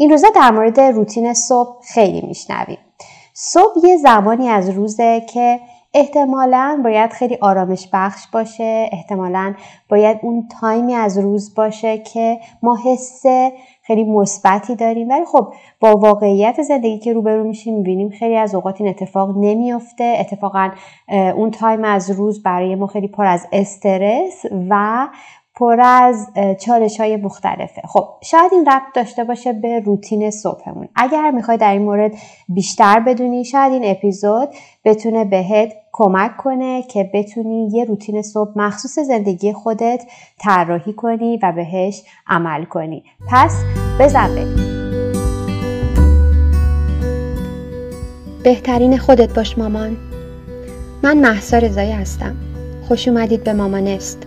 این روزا در مورد روتین صبح خیلی میشنویم. صبح یه زمانی از روزه که احتمالا باید خیلی آرامش بخش باشه احتمالا باید اون تایمی از روز باشه که ما حس خیلی مثبتی داریم. ولی خب با واقعیت زندگی که روبرو میشیم می‌بینیم خیلی از اوقات این اتفاق نمیافته. اتفاقا اون تایم از روز برای ما خیلی پر از استرس و پر از چالش های مختلفه. خب شاید این ربط داشته باشه به روتین صبحمون. اگر می‌خوای در این مورد بیشتر بدونی شاید این اپیزود بتونه بهت کمک کنه که بتونی یه روتین صبح مخصوص زندگی خودت طراحی کنی و بهش عمل کنی. پس بزن بهترین خودت باش مامان. من محسا رضایی هستم. خوش اومدید به مامانست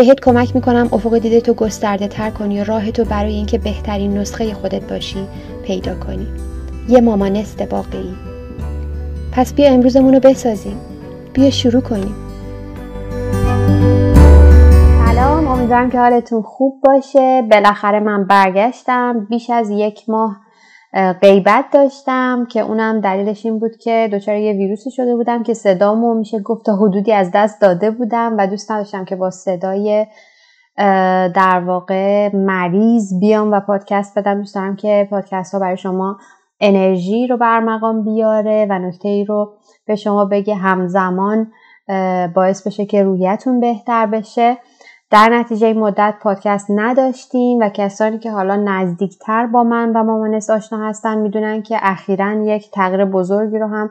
بهت کمک می‌کنم افق دیده تو گسترده تر کنی و راه تو برای اینکه بهترین نسخه خودت باشی پیدا کنی. یه مامانست واقعی. پس بیا امروزمون رو بسازیم. بیا شروع کنیم. سلام امیدوارم که حالتون خوب باشه. بالاخره من برگشتم. بیش از یک ماه غیبت داشتم که اونم دلیلش این بود که دچار یه ویروسی شده بودم که صدامو میشه گفت تا حدودی از دست داده بودم و دوست نداشتم که با صدای در واقع مریض بیام و پادکست بدم. دوست دارم که پادکست ها برای شما انرژی رو برمقام بیاره و نکته ای رو به شما بگه. همزمان باعث بشه که روحیتون بهتر بشه. در نتیجه این مدت پادکست نداشتیم و کسانی که حالا نزدیکتر با من و مامانس آشنا هستن می‌دونن که اخیرا یک تغییر بزرگی رو هم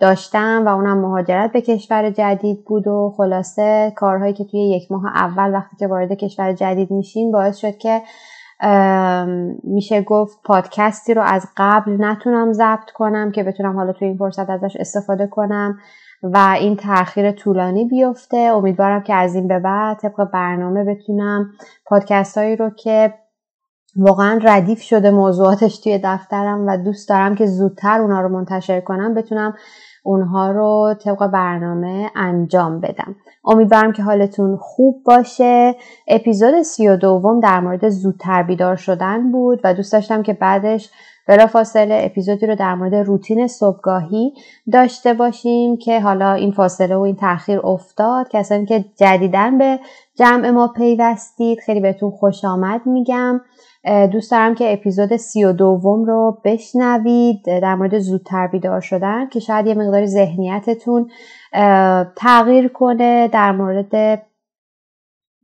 داشتم و اونم مهاجرت به کشور جدید بود و خلاصه کارهایی که توی یک ماه اول وقتی که وارد کشور جدید میشین باعث شد که میشه گفت پادکستی رو از قبل نتونم ضبط کنم که بتونم حالا توی این فرصت ازش استفاده کنم. و این تاخیر طولانی بیفته. امیدوارم که از این به بعد طبق برنامه بتونم پادکست هایی رو که واقعا ردیف شده موضوعاتش توی دفترم و دوست دارم که زودتر اونا رو منتشر کنم بتونم اونها رو طبق برنامه انجام بدم. امیدوارم که حالتون خوب باشه. اپیزود سی و دوم در مورد زودتر بیدار شدن بود و دوست داشتم که بعدش فاصله اپیزودی رو در مورد روتین صبحگاهی داشته باشیم که حالا این فاصله و این تاخیر افتاد. کسانی که جدیدن به جمع ما پیوستید خیلی بهتون خوش آمد میگم. دوست دارم که اپیزود سی و دوم رو بشنوید. در مورد زودتر بیدار شدن که شاید یه مقداری ذهنیتتون تغییر کنه. در مورد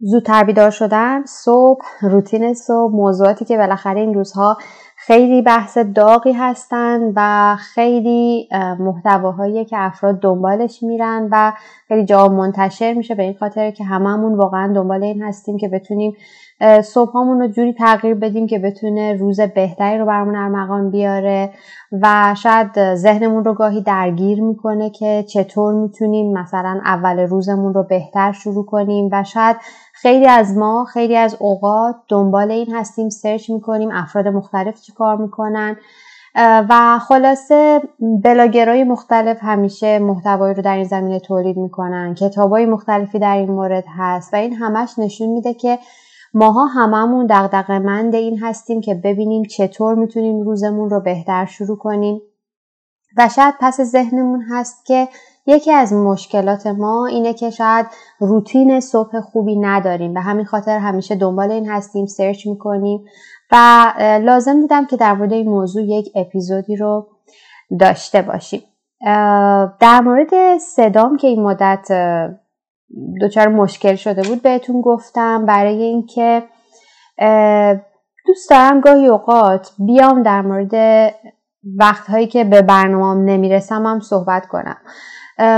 زودتر بیدار شدن صبح روتین صبح موضوعاتی که بالاخره این روزها خیلی بحث داغی هستن و خیلی محتواهایی که افراد دنبالش میرن و خیلی جا منتشر میشه. به این خاطر که هممون واقعا دنبال این هستیم که بتونیم صبحامون رو جوری تغییر بدیم که بتونه روز بهتری رو برامون ارمغان بیاره و شاید ذهنمون رو گاهی درگیر می‌کنه که چطور می‌تونیم مثلا اول روزمون رو بهتر شروع کنیم و شاید خیلی از ما خیلی از اوقات دنبال این هستیم سرچ می‌کنیم افراد مختلف چی کار می‌کنن. و خلاصه بلاگرای مختلف همیشه محتوایی رو در این زمینه تولید می‌کنن کتابای مختلفی در این مورد هست و این همش نشون میده که ماها هممون دقدقه مند این هستیم که ببینیم چطور می‌تونیم روزمون رو بهتر شروع کنیم. و شاید پس ذهنمون هست که یکی از مشکلات ما اینه که شاید روتین صبح خوبی نداریم. به همین خاطر همیشه دنبال این هستیم سرچ می‌کنیم و لازم دیدم که در مورد این موضوع یک اپیزودی رو داشته باشیم. در مورد صدام که این مدت دچار مشکل شده بود بهتون گفتم. برای اینکه دوست دارم گاهی اوقات بیام در مورد وقتهایی که به برنامه نمی‌رسم هم صحبت کنم.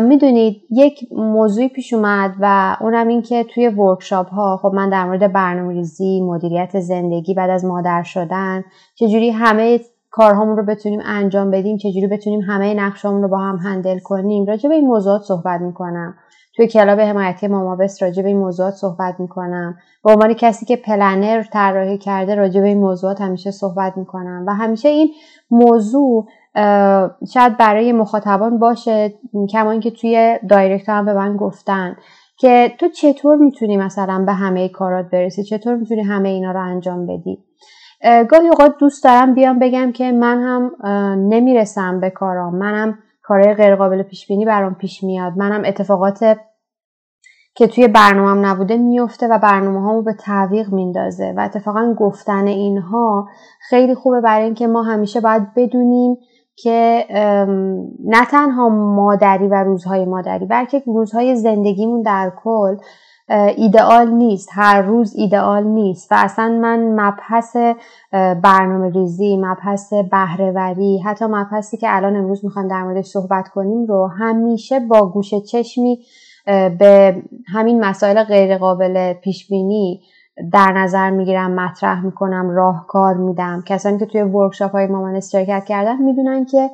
می‌دونید یک موضوعی پیش اومد و اونم این که توی workshop ها خب من در مورد برنامه ریزی مدیریت زندگی بعد از مادر شدن چجوری همه کارهامون رو بتونیم انجام بدیم چجوری بتونیم همه نقشامون رو با هم handle کنیم راجع به این موضوعات صحبت می‌کنم. توی club حمایتی مامابس راجع به این موضوعات صحبت می‌کنم. به عنوان کسی که پلنر طراحی کرده راجع به این موضوعات همیشه صحبت می‌کنم. و همیشه این موضوع شاید برای مخاطبان باشه کما اینکه توی دایرکت هم به من گفتن که تو چطور می‌تونی مثلا به همه کارات برسی؟ چطور می‌تونی همه اینا رو انجام بدی؟ گاهی اوقات دوست دارم بیام بگم که من هم نمی‌رسم به کارام. منم کارهای غیرقابل پیش بینی برام پیش میاد. منم اتفاقات که توی برنامهم نبوده میفته و برنامه هامو به تعویق میندازه و اتفاقا گفتن اینها خیلی خوبه برای اینکه ما همیشه باید بدونیم که نه تنها مادری و روزهای مادری بلکه روزهای زندگیمون در کل ایدئال نیست. هر روز ایدئال نیست. و اصلا من مبحث برنامه ریزی مبحث بهرهوری حتی مبحثی که الان امروز می‌خوایم در موردش صحبت کنیم رو همیشه با گوش چشمی به همین مسائل غیرقابل پیش بینی در نظر می‌گیرم مطرح می‌کنم راهکار میدم. کسانی که توی ورکشاپ های مامان شرکت کردن می‌دونن که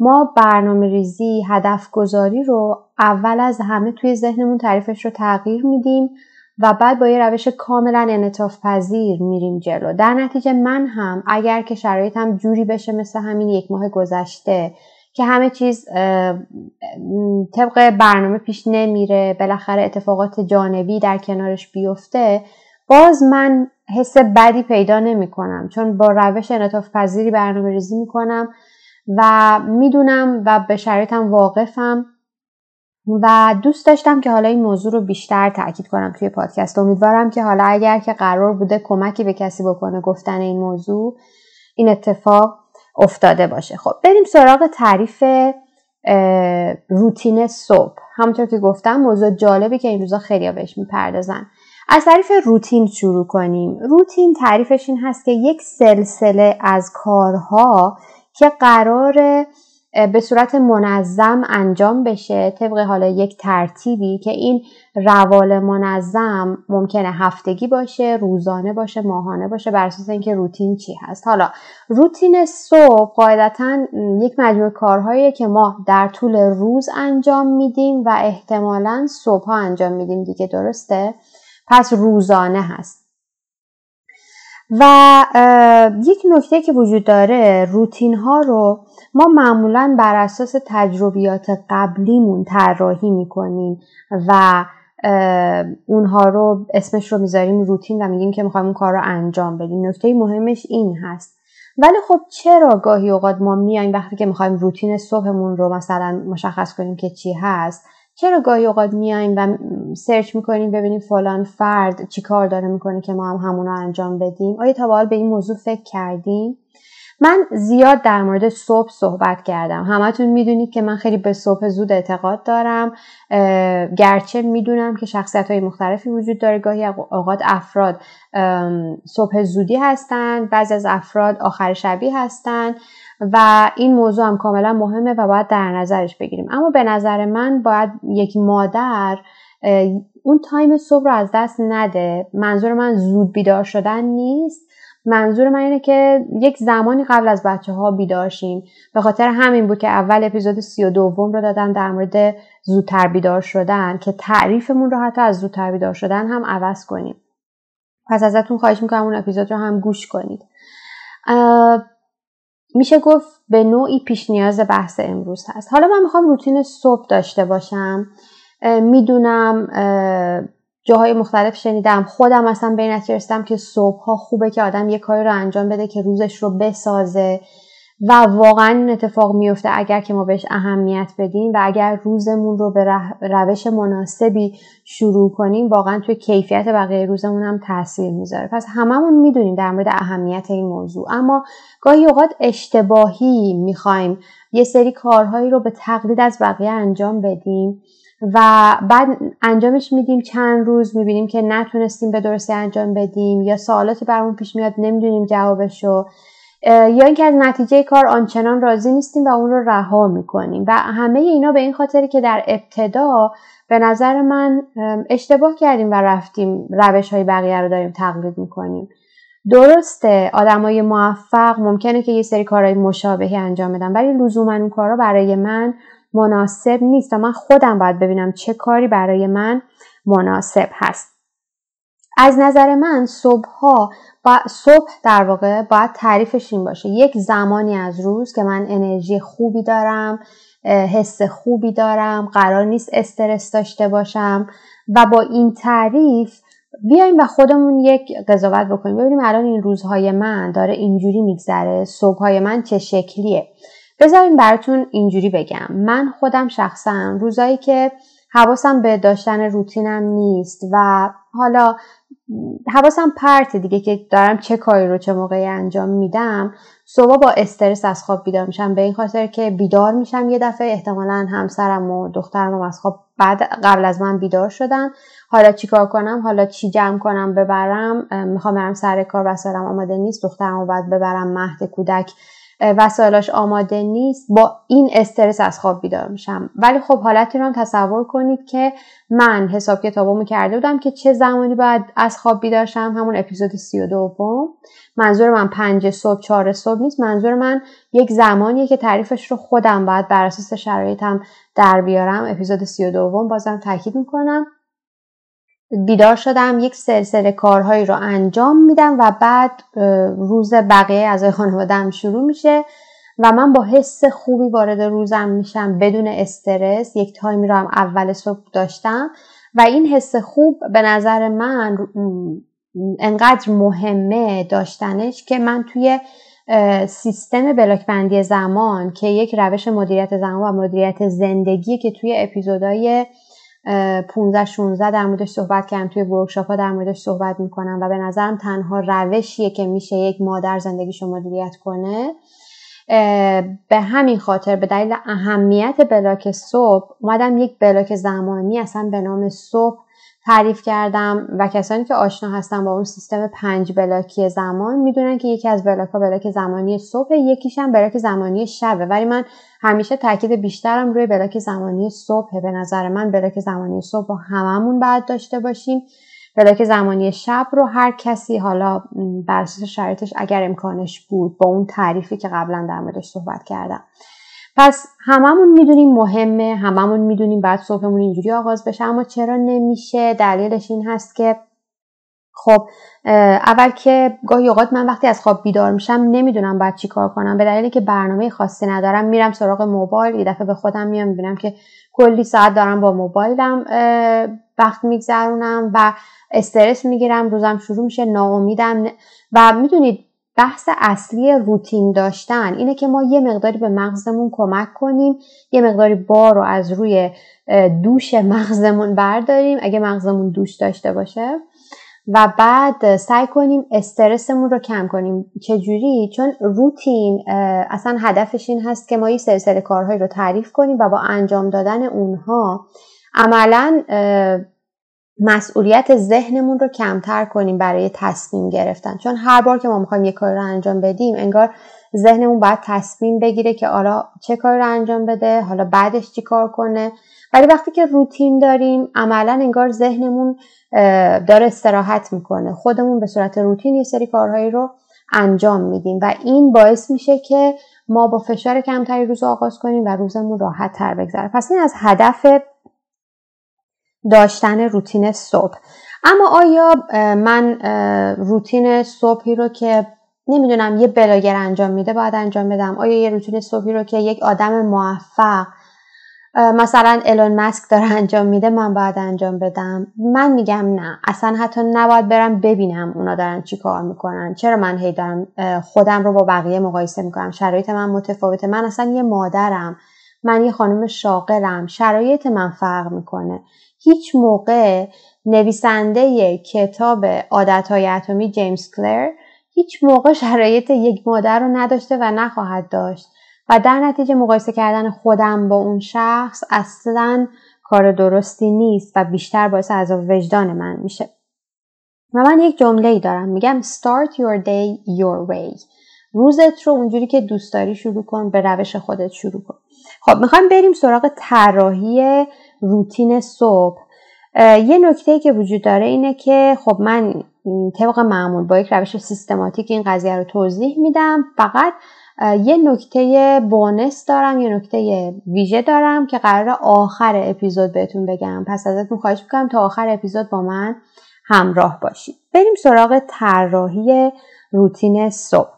ما برنامه ریزی هدف گذاری رو اول از همه توی ذهنمون تعریفش رو تغییر میدیم و بعد با یه روش کاملا انعطاف پذیر میریم جلو. در نتیجه من هم اگر که شرایطم جوری بشه مثل همین یک ماه گذشته که همه چیز طبق برنامه پیش نمیره بالاخره اتفاقات جانبی در کنارش بیفته باز من حس بدی پیدا نمی کنم چون با روش انعطاف پذیری برنامه ریزی می کنم و می‌دونم و به شرایطم واقفم و دوست داشتم که حالا این موضوع رو بیشتر تاکید کنم توی پادکست. امیدوارم که حالا اگر که قرار بوده کمکی به کسی بکنه گفتن این موضوع این اتفاق افتاده باشه. خب بریم سراغ تعریف روتین صبح. همونطور که گفتم موضوع جالبی که این روزا خیلی بهش می‌پردازن. از تعریف روتین شروع کنیم. روتین تعریفش این هست که یک سلسله از کارها که قرار به صورت منظم انجام بشه طبق حالا یک ترتیبی که این روال منظم ممکنه هفتگی باشه روزانه باشه ماهانه باشه بر اساس اینکه روتین چی هست. حالا روتین صبح قاعدتا یک مجموعه کارهایی که ما در طول روز انجام میدیم و احتمالا صبح ها انجام میدیم. دیگه درسته؟ پس روزانه هست. و یک نکته که وجود داره روتین ها رو ما معمولا بر اساس تجربیات قبلیمون طراحی می‌کنیم و اونها رو اسمش رو می‌ذاریم روتین و میگیم که می‌خوایم اون کار رو انجام بدیم. نکته مهمش این هست. ولی خب چرا گاهی اوقات ما میایم وقتی که می‌خوایم روتین صبحمون رو مثلا مشخص کنیم که چی هست؟ چرا گاهی اوقات میایم و سرچ می‌کنیم ببینیم فلان فرد چی کار داره می‌کنه که ما هم همون رو انجام بدیم؟ آیا تا به این موضوع فکر کردیم من زیاد در مورد صبح صحبت کردم. همتون می‌دونید که من خیلی به صبح زود اعتقاد دارم. گرچه می‌دونم که شخصیت های مختلفی وجود داره. گاهی اوقات افراد صبح زودی هستند بعضی از افراد آخر شبی هستند و این موضوع هم کاملا مهمه و باید در نظرش بگیریم. اما به نظر من باید یک مادر اون تایم صبح رو از دست نده. منظور من زود بیدار شدن نیست. منظور من اینه که یک زمانی قبل از بچه ها بیدارشیم به خاطر همین بود که اول اپیزود سی و دوم رو دادم در مورد زودتر بیدار شدن که تعریفمون رو حتی از زودتر بیدار شدن هم عوض کنیم. پس ازتون خواهش می‌کنم اون اپیزود رو هم گوش کنید. میشه گفت به نوعی پیش نیاز بحث امروز هست. حالا من می‌خوام روتین صبح داشته باشم. می‌دونم جاهای مختلف شنیدم. خودم اصلا به نتیجه رسیدم که صبح ها خوبه که آدم یه کاری رو انجام بده که روزش رو بسازه. و واقعا این اتفاق میفته اگر که ما بهش اهمیت بدیم و اگر روزمون رو به روش مناسبی شروع کنیم واقعا توی کیفیت بقیه روزمون هم تاثیر می‌ذاره. پس هممون می‌دونیم در مورد اهمیت این موضوع. اما گاهی اوقات اشتباهی می‌خوایم. یه سری کارهایی رو به تقلید از بقیه انجام بدیم و بعد انجامش میدیم چند روز می‌بینیم که نتونستیم به درستی انجام بدیم یا سوالاتی برامون پیش میاد نمی‌دونیم جوابشو. یا اینکه از نتیجه کار آنچنان راضی نیستیم و اون رو رها می‌کنیم. و همه اینا به این خاطری که در ابتدا به نظر من اشتباه کردیم و رفتیم روش های بقیه رو داریم تقلید می‌کنیم. درسته آدمای موفق ممکنه که یه سری کارهای مشابهی انجام بدن ولی لزوما اون کارا برای من مناسب نیست. و من خودم باید ببینم چه کاری برای من مناسب هست. از نظر من صبح ها با صبح در واقع باید تعریفش این باشه. یک زمانی از روز که من انرژی خوبی دارم حس خوبی دارم قرار نیست استرس داشته باشم و با این تعریف بیایم و خودمون یک قضاوت بکنیم. ببینیم الان این روزهای من داره اینجوری میگذره صبحهای من چه شکلیه. بذارین براتون اینجوری بگم. من خودم شخصا روزایی که حواسم به داشتن روتینم نیست و حالا حواسم پرت دیگه که دارم چه کاری رو چه موقعی انجام میدم. صبح با استرس از خواب بیدار میشم. به این خاطر که بیدار میشم یه دفعه. احتمالا همسرم و دخترم از خواب بعد قبل از من بیدار شدن. حالا چیکار کنم؟ حالا چی جمع کنم؟ ببرم. می‌خوام برم سر کار. وسایلم آماده نیست. دخترم رو باید ببرم. مهد کودک. وسایلاش آماده نیست با این استرس از خواب بیدار میشم. ولی خب حالتی رو هم تصور کنید که من حساب کتابمو کرده بودم که چه زمانی باید از خواب بیدار شم. همون اپیزود سی و دوم. منظور من پنج صبح چهار صبح نیست. منظور من یک زمانیه که تعریفش رو خودم باید بر اساس شرایطم در بیارم. اپیزود سی و دوم بازم تاکید می‌کنم. بیدار شدم یک سلسله کارهایی رو انجام میدم و بعد روز بقیه از خانوادم شروع میشه و من با حس خوبی وارد روزم میشم بدون استرس. یک تایمی رو هم اول صبح داشتم و این حس خوب به نظر من انقدر مهمه داشتنش که من توی سیستم بلاکبندی زمان که یک روش مدیریت زمان و مدیریت زندگی که توی اپیزودهای 15 16 در موردش صحبت کردم توی ورکشاپ ها در موردش صحبت می‌کنم و به نظرم تنها روشیه که میشه یک مادر زندگیشو مدیریت کنه. به همین خاطر به دلیل اهمیت بلاک صبح اومدم یک بلاک زمانی اصلا به نام صبح تعریف کردم و کسانی که آشنا هستن با اون سیستم پنج block ی زمان می‌دونن که یکی از block ها block زمانی صبح یکیش هم block زمانی شبه. ولی من همیشه تاکید بیشترم روی block زمانی صبح. به نظر من block زمانی صبح هممون باید داشته باشیم. block زمانی شب رو هر کسی حالا بر اساس شرایطش اگر امکانش بود با اون تعریفی که قبلا در موردش صحبت کردم. پس هممون می‌دونیم مهمه هممون می‌دونیم باید صبحمون اینجوری آغاز بشه. اما چرا نمیشه؟ دلیلش این هست که خب اول که گاهی اوقات من وقتی از خواب بیدار میشم نمی‌دونم باید چی کار کنم. به دلیلی که برنامه خاصی ندارم میرم سراغ موبایل یه دفعه به خودم میام می‌بینم که کلی ساعت دارم با موبایلم وقت میگذرونم و استرس می‌گیرم روزم شروع میشه ناامیدم. و می‌دونید بحث اصلی روتین داشتن اینه که ما یه مقداری به مغزمون کمک کنیم یه مقداری بار رو از روی دوش مغزمون برداریم اگه مغزمون دوش داشته باشه و بعد سعی کنیم استرسمون رو کم کنیم. چجوری؟ چون روتین اصلا هدفش این هست که ما یه سلسله کارهایی رو تعریف کنیم و با انجام دادن اونها عملا مسئولیت ذهنمون رو کمتر کنیم برای تصمیم گرفتن. چون هر بار که ما می‌خوایم یه کار رو انجام بدیم انگار ذهنمون باید تصمیم بگیره که حالا چه کار رو انجام بده حالا بعدش چی کار کنه. ولی وقتی که روتین داریم عملا انگار ذهنمون داره استراحت می‌کنه. خودمون به صورت روتین یه سری کارهایی رو انجام میدیم و این باعث میشه که ما با فشار کمتری روز آغاز کنیم و روزمون راحت تر بگذره. پس این از هدف داشتن روتین صبح. اما آیا من روتین صبحی رو که نمی‌دونم یه بلاگر انجام میده باید انجام بدم. آیا یه روتین صبحی رو که یک آدم موفق مثلا الون مسک داره انجام میده من باید انجام بدم؟ من میگم نه. اصلا حتی نباید برم ببینم اونا دارن چی کار می‌کنن. چرا من هی دارم خودم رو با بقیه مقایسه می‌کنم؟ شرایط من متفاوته. من اصلا یه مادرم من یه خانم شاغلم. شرایط من فرق می‌کنه. هیچ موقع نویسنده کتاب عادتهای اتمی جیمز کلر هیچ موقع شرایط یک مادر رو نداشته و نخواهد داشت و در نتیجه مقایسه کردن خودم با اون شخص اصلا کار درستی نیست و بیشتر باعث از وجدان من میشه. و من یک جمله ای دارم. میگم start your day your way. روزت رو اونجوری که دوست داری شروع کن به روش خودت شروع کن. خب می‌خوایم بریم سراغ طراحی روتین صبح. یه نکته که وجود داره اینه که خب من طبق معمول با یک روش سیستماتیک این قضیه رو توضیح میدم. فقط یه نکته بونس دارم یه نکته ویژه دارم که قرار آخر اپیزود بهتون بگم. پس ازتون خواهش می‌کنم تا آخر اپیزود با من همراه باشید. بریم سراغ طراحی روتین صبح.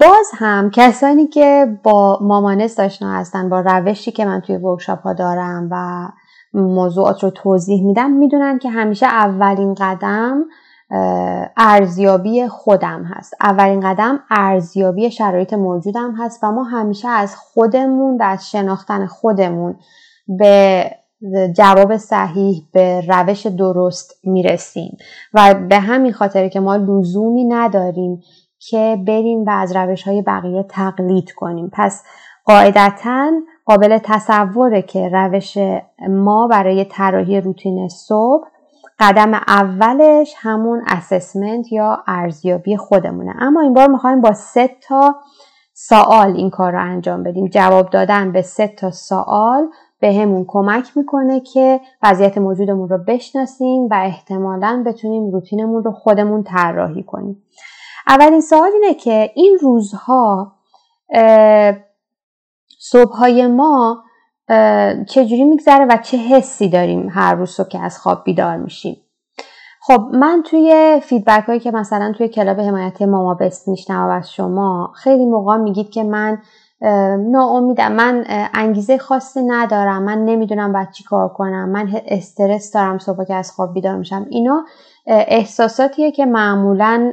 باز هم کسانی که با مامانس آشنا هستن با روشی که من توی ورکشاپ ها دارم و موضوعات رو توضیح میدم می‌دونن که همیشه اولین قدم ارزیابی خودم هست. اولین قدم ارزیابی شرایط موجودم هست و ما همیشه از خودمون و از شناختن خودمون به جواب صحیح به روش درست می‌رسیم. و به همین خاطر که ما لزومی نداریم که بریم و از روش های بقیه تقلید کنیم. پس قاعدتا قابل تصوره که روش ما برای طراحی روتین صبح قدم اولش همون اسسمنت یا ارزیابی خودمونه. اما این بار می‌خوایم با سه تا سوال این کار رو انجام بدیم. جواب دادن به سه تا سوال به همون کمک می‌کنه که وضعیت موجودمون رو بشناسیم و احتمالا بتونیم روتینمون رو خودمون طراحی کنیم. اولین سوال اینه که این روزها صبحهای ما چجوری میگذره و چه حسی داریم هر روز که از خواب بیدار میشیم؟ خب من توی فیدبک هایی که مثلا توی کلاب حمایتی ماما بست میشنم از شما خیلی موقع میگید که من ناامیدم من انگیزه خاصی ندارم من نمی‌دونم باید چی کار کنم من استرس دارم صبح که از خواب بیدار میشم. اینا احساساتیه که معمولا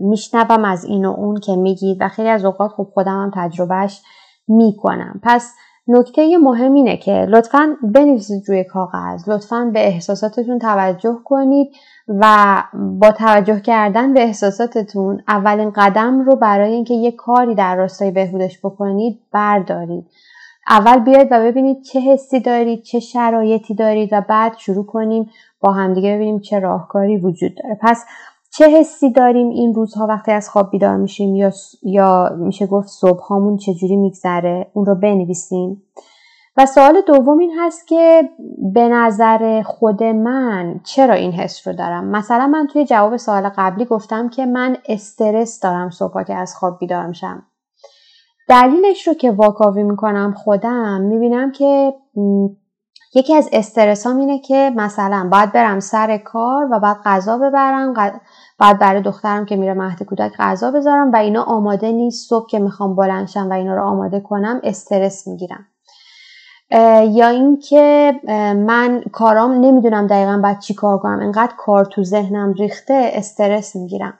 میشنوم از این و اون که میگید و خیلی از اوقات خب خودم هم تجربهش می‌کنم. پس نکته مهم اینه که لطفا بنویسید روی کاغذ لطفا به احساساتتون توجه کنید و با توجه کردن به احساساتتون اولین قدم رو برای اینکه یه کاری در راستای بهبودش بکنید بردارید. اول بیاید و ببینید چه حسی دارید چه شرایطی دارید و بعد شروع کنیم با همدیگه ببینیم چه راهکاری وجود داره. پس چه حسی داریم این روزها وقتی از خواب بیدار میشیم یا, یا میشه گفت صبح هامون چجوری میگذره؟ اون رو بنویسیم. و سوال دوم این هست که به نظر خود من چرا این حس رو دارم؟ مثلا من توی جواب سوال قبلی گفتم که من استرس دارم صبح که از خواب بیدار میشم. دلیلش رو که واکاوی می‌کنم خودم می‌بینم که یکی از استرسام اینه که مثلا باید برم سر کار و بعد غذا ببرم بعد برای دخترم که میره مهد کودک غذا بذارم و اینا آماده نیست صبح که می‌خوام بلنشم و اینا رو آماده کنم استرس می‌گیرم. یا اینکه من کارام نمی‌دونم دقیقا باید چی کار کنم انقدر کار تو ذهنم ریخته استرس می‌گیرم.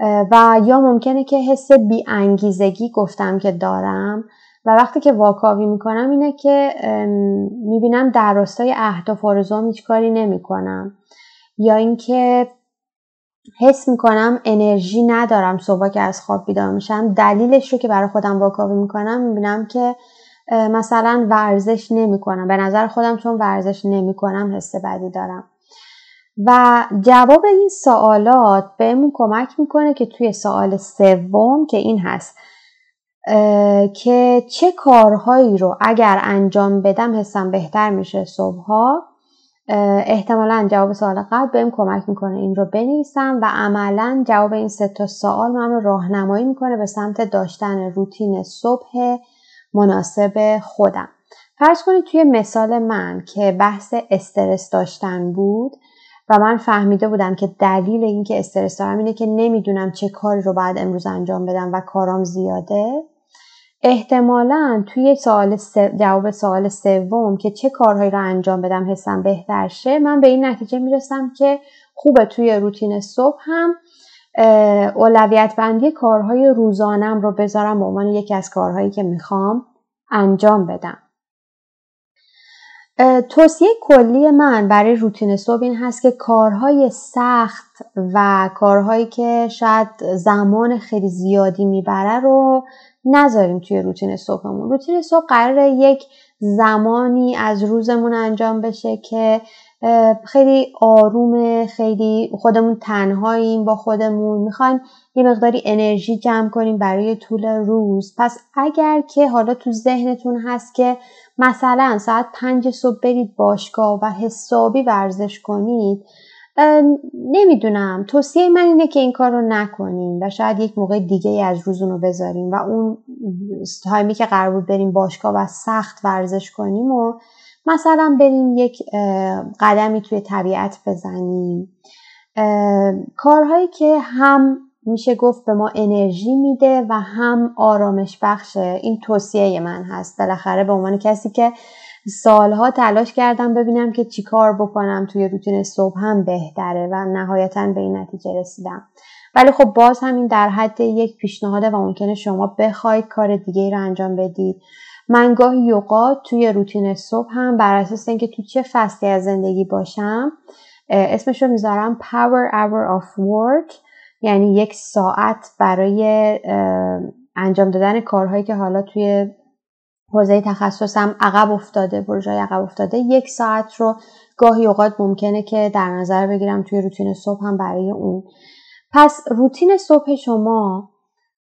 و یا ممکنه که حس بی انگیزگی گفتم که دارم و وقتی که واکاوی می‌کنم اینه که می‌بینم در راستای اهداف آرزوام هیچ کاری نمی‌کنم. یا اینکه حس می‌کنم انرژی ندارم صبح که از خواب بیدار میشم. دلیلش رو که برای خودم واکاوی می‌کنم می‌بینم که مثلا ورزش نمی‌کنم. به نظر خودم چون ورزش نمی‌کنم حس بدی دارم. و جواب این سوالات بهمون کمک می‌کنه که توی سوال سوم که این هست که چه کارهایی رو اگر انجام بدم حسم بهتر میشه صبحها؟ احتمالا جواب سوال قبل بهم کمک می‌کنه این رو بنویسم و عملا جواب این سه تا سوال من رو راهنمایی می‌کنه به سمت داشتن روتین صبح مناسب خودم. فرض کنید توی مثال من که بحث استرس داشتن بود و من فهمیده بودم که دلیل اینکه استرس دارم اینه که نمی‌دونم چه کاری رو باید امروز انجام بدم و کارام زیاده. احتمالا توی سوال جواب سوال سوم که چه کارهایی رو انجام بدم حسم بهتر شه من به این نتیجه می‌رسم که خوبه توی روتین صبح هم اولویت بندی کارهای روزانم رو بذارم به عنوان یکی از کارهایی که می‌خوام انجام بدم. توصیه کلی من برای روتین صبح این هست که کارهای سخت و کارهایی که شاید زمان خیلی زیادی می‌بره رو نذاریم توی روتین صبحمون. روتین صبح قراره یک زمانی از روزمون انجام بشه که خیلی آرومه خیلی خودمون تنهاییم با خودمون. می‌خوایم یه مقداری انرژی جمع کنیم برای طول روز. پس اگر که حالا تو ذهنتون هست که مثلا ساعت پنج صبح برید باشگاه و حسابی ورزش کنید نمی‌دونم. توصیه من اینه که این کار رو نکنیم و شاید یک موقع دیگه از روزون رو بذاریم و اون تایمی که قرار بود بریم باشگاه و سخت ورزش کنیم و مثلا بریم یک قدمی توی طبیعت بزنیم. کارهایی که هم میشه گفت به ما انرژی میده و هم آرامش بخشه این توصیه من هست. بالاخره به عنوان کسی که سالها تلاش کردم ببینم که چی کار بکنم توی روتین صبح هم بهتره و نهایتا به این نتیجه رسیدم. ولی خب باز همین در حد یک پیشنهاده و ممکنه شما بخواید کار دیگه رو انجام بدید. من گاهی یوقا توی روتین صبح هم بر اساس اینکه تو چه فصلی از زندگی باشم اسمش رو می‌ذارم Power Hour of Work یعنی یک ساعت برای انجام دادن کارهایی که حالا توی حوزه تخصصم عقب افتاده پروژه عقب افتاده یک ساعت رو گاهی اوقات ممکنه که در نظر بگیرم توی روتین صبح هم برای اون. پس روتین صبح شما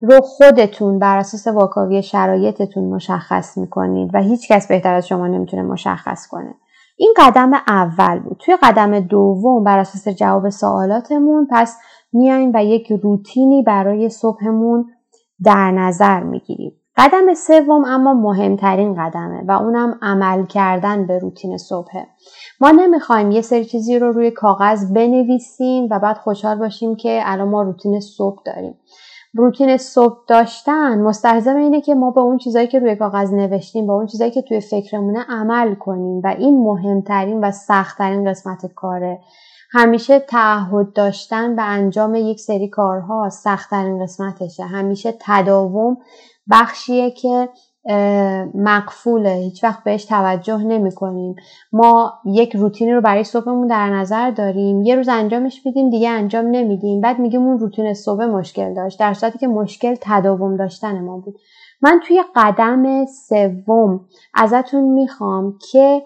رو خودتون بر اساس واکاوی شرایطتون مشخص می‌کنید و هیچ کس بهتر از شما نمی‌تونه مشخص کنه. این قدم اول بود. توی قدم دوم بر اساس جواب سوالاتمون پس میایم و یک روتینی برای صبحمون در نظر می‌گیریم. قدم سوم اما مهمترین قدمه و اونم عمل کردن به روتین صبحه. ما نمی‌خوایم یه سری چیزی رو روی کاغذ بنویسیم و بعد خوشحال باشیم که الان ما روتین صبح داریم. روتین صبح داشتن مستلزم اینه که ما با اون چیزایی که روی کاغذ نوشتیم با اون چیزایی که توی فکرمونه عمل کنیم و این مهمترین و سختترین قسمت کاره همیشه تعهد داشتن به انجام یک سری کارها سختترین قسمتشه. همیشه تداوم بخشیه که مقفوله. هیچ وقت بهش توجه نمی کنیم ما یک روتینی رو برای صبحمون در نظر داریم. یه روز انجامش میدیم دیگه انجام نمیدیم. بعد میگیم اون روتین صبح مشکل داشت در صورتی که مشکل تداوم داشتن ما بود. من توی قدم سوم ازتون می‌خوام که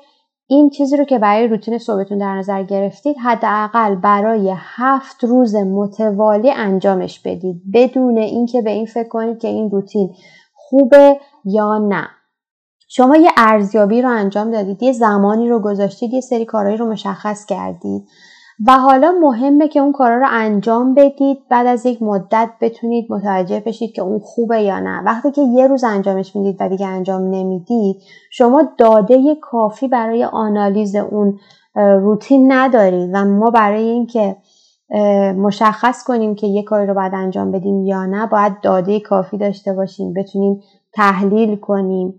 این چیزی رو که برای روتین صبحتون در نظر گرفتید حداقل برای هفت روز متوالی انجامش بدید. بدون اینکه به این فکر کنید که این روتین خوبه یا نه. شما یه ارزیابی رو انجام دادید یه زمانی رو گذاشتید یه سری کارهایی رو مشخص کردید. و حالا مهمه که اون کارا رو انجام بدید. بعد از یک مدت بتونید متوجه بشید که اون خوبه یا نه. وقتی که یه روز انجامش می‌دید و دیگه انجام نمی‌دید شما داده کافی برای آنالیز اون روتین ندارید و ما برای اینکه مشخص کنیم که یه کاری رو باید انجام بدیم یا نه باید داده کافی داشته باشیم بتونیم تحلیل کنیم.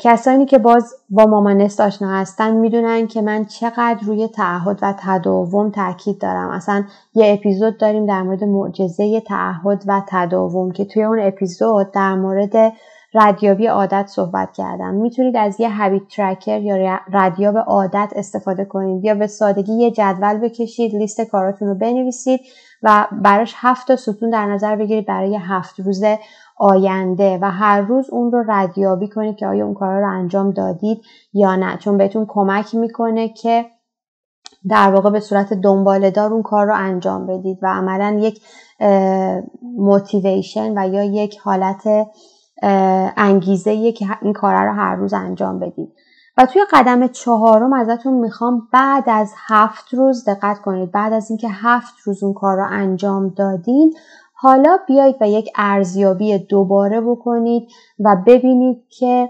کسانی که باز با مامانست آشنا هستن می‌دونن که من چقدر روی تعهد و تداوم تاکید دارم. اصلا یه اپیزود داریم در مورد معجزه تعهد و تداوم که توی اون اپیزود در مورد ردیابی عادت صحبت کردم. می‌تونید از یه هبیت ترکر یا ردیاب عادت استفاده کنید یا به سادگی یه جدول بکشید لیست کاراتون رو بنویسید و براش هفت تا ستون در نظر بگیرید برای هفت روز آینده و هر روز اون رو ردیابی کنید که آیا اون کارا رو انجام دادید یا نه. چون بهتون کمک می‌کنه که در واقع به صورت دنباله دار اون کار رو انجام بدید و عملا یک موتیویشن و یا یک حالت انگیزه که این کار رو هر روز انجام بدید. و توی قدم چهارم ازتون می‌خوام بعد از هفت روز دقت کنید. بعد از اینکه هفت روز اون کار رو انجام دادین حالا بیایید و یک ارزیابی دوباره بکنید و ببینید که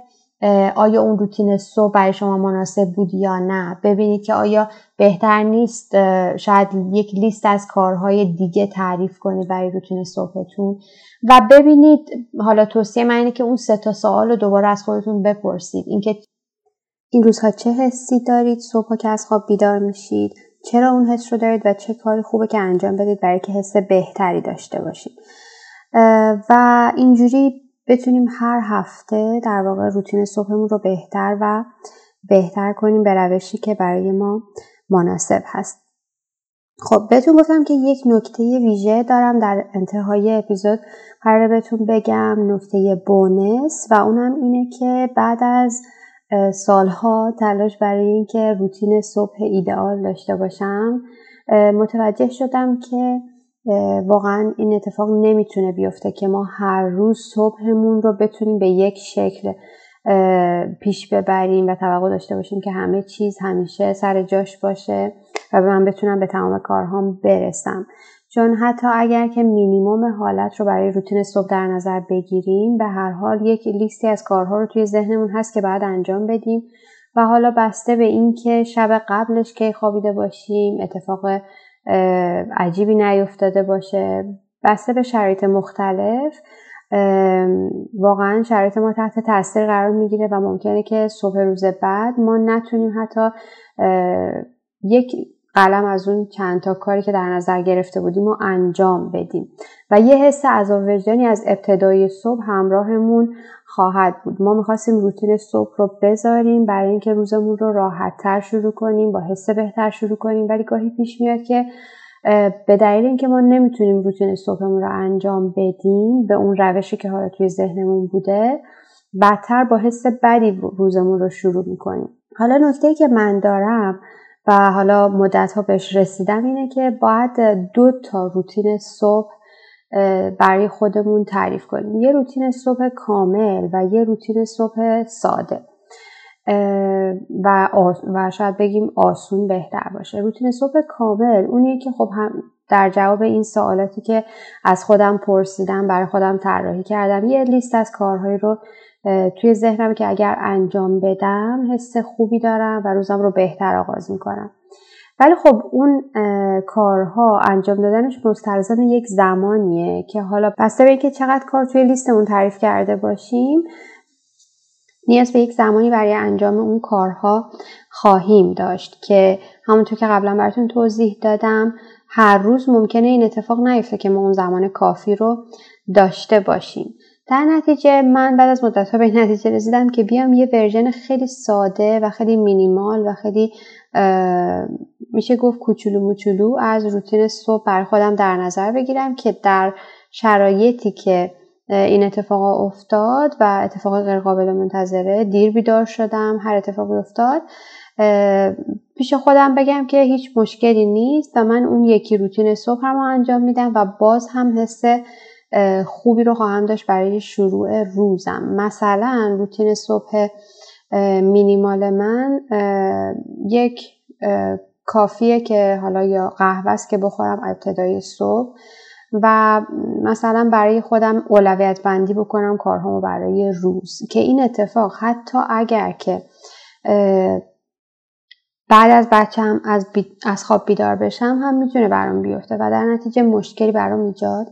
آیا اون روتین صبح برای شما مناسب بود یا نه. ببینید که آیا بهتر نیست شاید یک لیست از کارهای دیگه تعریف کنید برای روتین صبحتون. و ببینید حالا توصیه من اینه که اون سه تا سوال رو دوباره از خودتون بپرسید. اینکه این روزها چه حسی دارید؟ صبح که از خواب بیدار میشید؟ چرا اون حس رو دارید و چه کاری خوبه که انجام بدید برای که حس بهتری داشته باشید؟ و اینجوری بتونیم هر هفته در واقع روتین صبحمون رو بهتر و بهتر کنیم به روشی که برای ما مناسب هست. خب بهتون گفتم که یک نکته ویژه دارم در انتهای اپیزود. قرار بهتون بگم نکته بونس و اونم اینه که بعد از سالها تلاش برای اینکه روتین صبح ایدئال داشته باشم متوجه شدم که واقعا این اتفاق نمی‌تونه بیفته که ما هر روز صبحمون رو بتونیم به یک شکل پیش ببریم و توقع داشته باشیم که همه چیز همیشه سر جاش باشه و من بتونم به تمام کارهام برسم. چون حتی اگر که مینیموم حالت رو برای روتین صبح در نظر بگیریم به هر حال یک لیستی از کارها رو توی ذهنمون هست که بعد انجام بدیم و حالا بسته به اینکه شب قبلش که خوابیده باشیم اتفاق عجیبی نیفتاده باشه بسته به شرایط مختلف واقعا شرایط ما تحت تاثیر قرار می‌گیره و ممکنه که صبح روز بعد ما نتونیم حتی یک قلم از اون چند تا کاری که در نظر گرفته بودیم رو انجام بدیم. و یه حس از وجدانی از ابتدای صبح همراهمون خواهد بود. ما می‌خواستیم روتین صبح رو بذاریم برای اینکه روزمون رو راحت تر شروع کنیم با حس بهتر شروع کنیم. ولی گاهی پیش میاد که به دلیل اینکه ما نمی‌تونیم روتین صبحمون رو انجام بدیم به اون روشی که حالا توی ذهنمون بوده بدتر با حس بدی روزمون رو شروع می‌کنیم. حالا نکته که من دارم و حالا مدت ها بهش رسیدم اینه که باید دو تا روتین صبح برای خودمون تعریف کنیم. یه روتین صبح کامل و یه روتین صبح ساده. و, و شاید بگیم آسون بهتر باشه. روتین صبح کامل اونیه که خب هم در جواب این سوالاتی که از خودم پرسیدم برای خودم طراحی کردم. یه لیست از کارهایی رو توی ذهنم که اگر انجام بدم حس خوبی دارم و روزم رو بهتر آغاز می‌کنم. ولی خب اون کارها انجام دادنش مستلزم یک زمانیه که حالا بسته به اینکه چقدر کار توی لیستمون تعریف کرده باشیم نیاز به یک زمانی برای انجام اون کارها خواهیم داشت که همونطور که قبلا براتون توضیح دادم هر روز ممکنه این اتفاق نیفته که ما اون زمان کافی رو داشته باشیم. در نتیجه من بعد از مدت ها به نتیجه رسیدم که بیام یه ورژن خیلی ساده و خیلی مینیمال و خیلی میشه گفت کوچولو موچولو از روتین صبح بر خودم در نظر بگیرم که در شرایطی که این اتفاق افتاد و اتفاق غیرقابل منتظره دیر بیدار شدم هر اتفاقی افتاد پیش خودم بگم که هیچ مشکلی نیست و من اون یکی روتین صبح رو انجام میدم و باز هم حس خوبی رو خواهم داشت برای شروع روزم. مثلا روتین صبح مینیمال من یک کافیه که حالا یا قهوه است که بخورم ابتدای صبح و مثلا برای خودم اولویت بندی بکنم کارهامو برای روز. که این اتفاق حتی اگر که بعد از بچم از, از خواب بیدار بشم هم می‌تونه برام بیفته و در نتیجه مشکلی برام ایجاد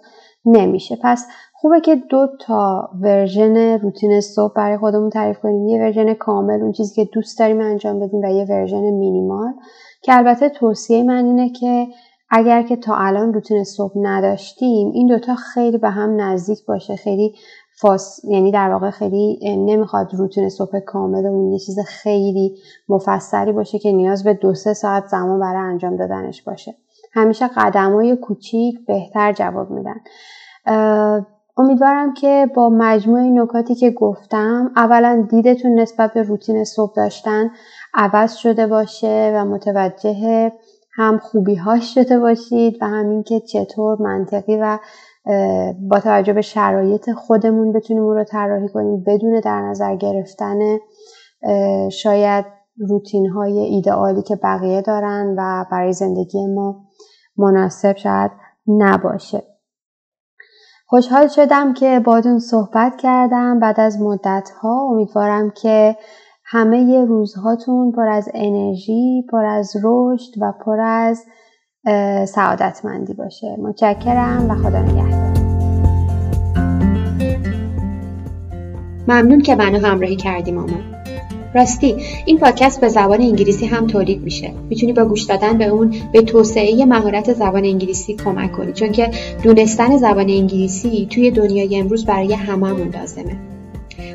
نمیشه. پس خوبه که دو تا version روتین صبح برای خودمون تعریف کنیم. یه version کامل اون چیزی که دوست داریم انجام بدیم و یه version minimal. که البته توصیه من اینه که اگر که تا الان روتین صبح نداشتیم این دوتا خیلی به هم نزدیک باشه. خیلی فاس یعنی در واقع خیلی نمی‌خواد روتین صبح کامل اون یه چیز خیلی مفصلی باشه که نیاز به دو سه ساعت زمان برای انجام دادنش باشه. همیشه قدم های کوچیک بهتر جواب میدن. امیدوارم که با مجموع نکاتی که گفتم اولا دیدتون نسبت به روتین صبح داشتن عوض شده باشه و متوجه هم خوبی هاش شده باشید و همین که چطور منطقی و با توجه به شرایط خودمون بتونیم اون رو طراحی کنیم بدون در نظر گرفتن شاید روتین های ایدئالی که بقیه دارن و برای زندگی ما مناسب شاید نباشه. خوشحال شدم که بادون صحبت کردم بعد از مدت ها امیدوارم که همه روزهاتون پر از انرژی، پر از رشد و پر از سعادتمندی باشه. متشکرم و خدا نگهدار. ممنون که منو همراهی کردی ماما. راستی این پادکست به زبان انگلیسی هم تولید میشه می‌تونی با گوش دادن به اون به توسعه مهارت زبان انگلیسی کمک کنی چون که دونستن زبان انگلیسی توی دنیای امروز برای هممون لازمه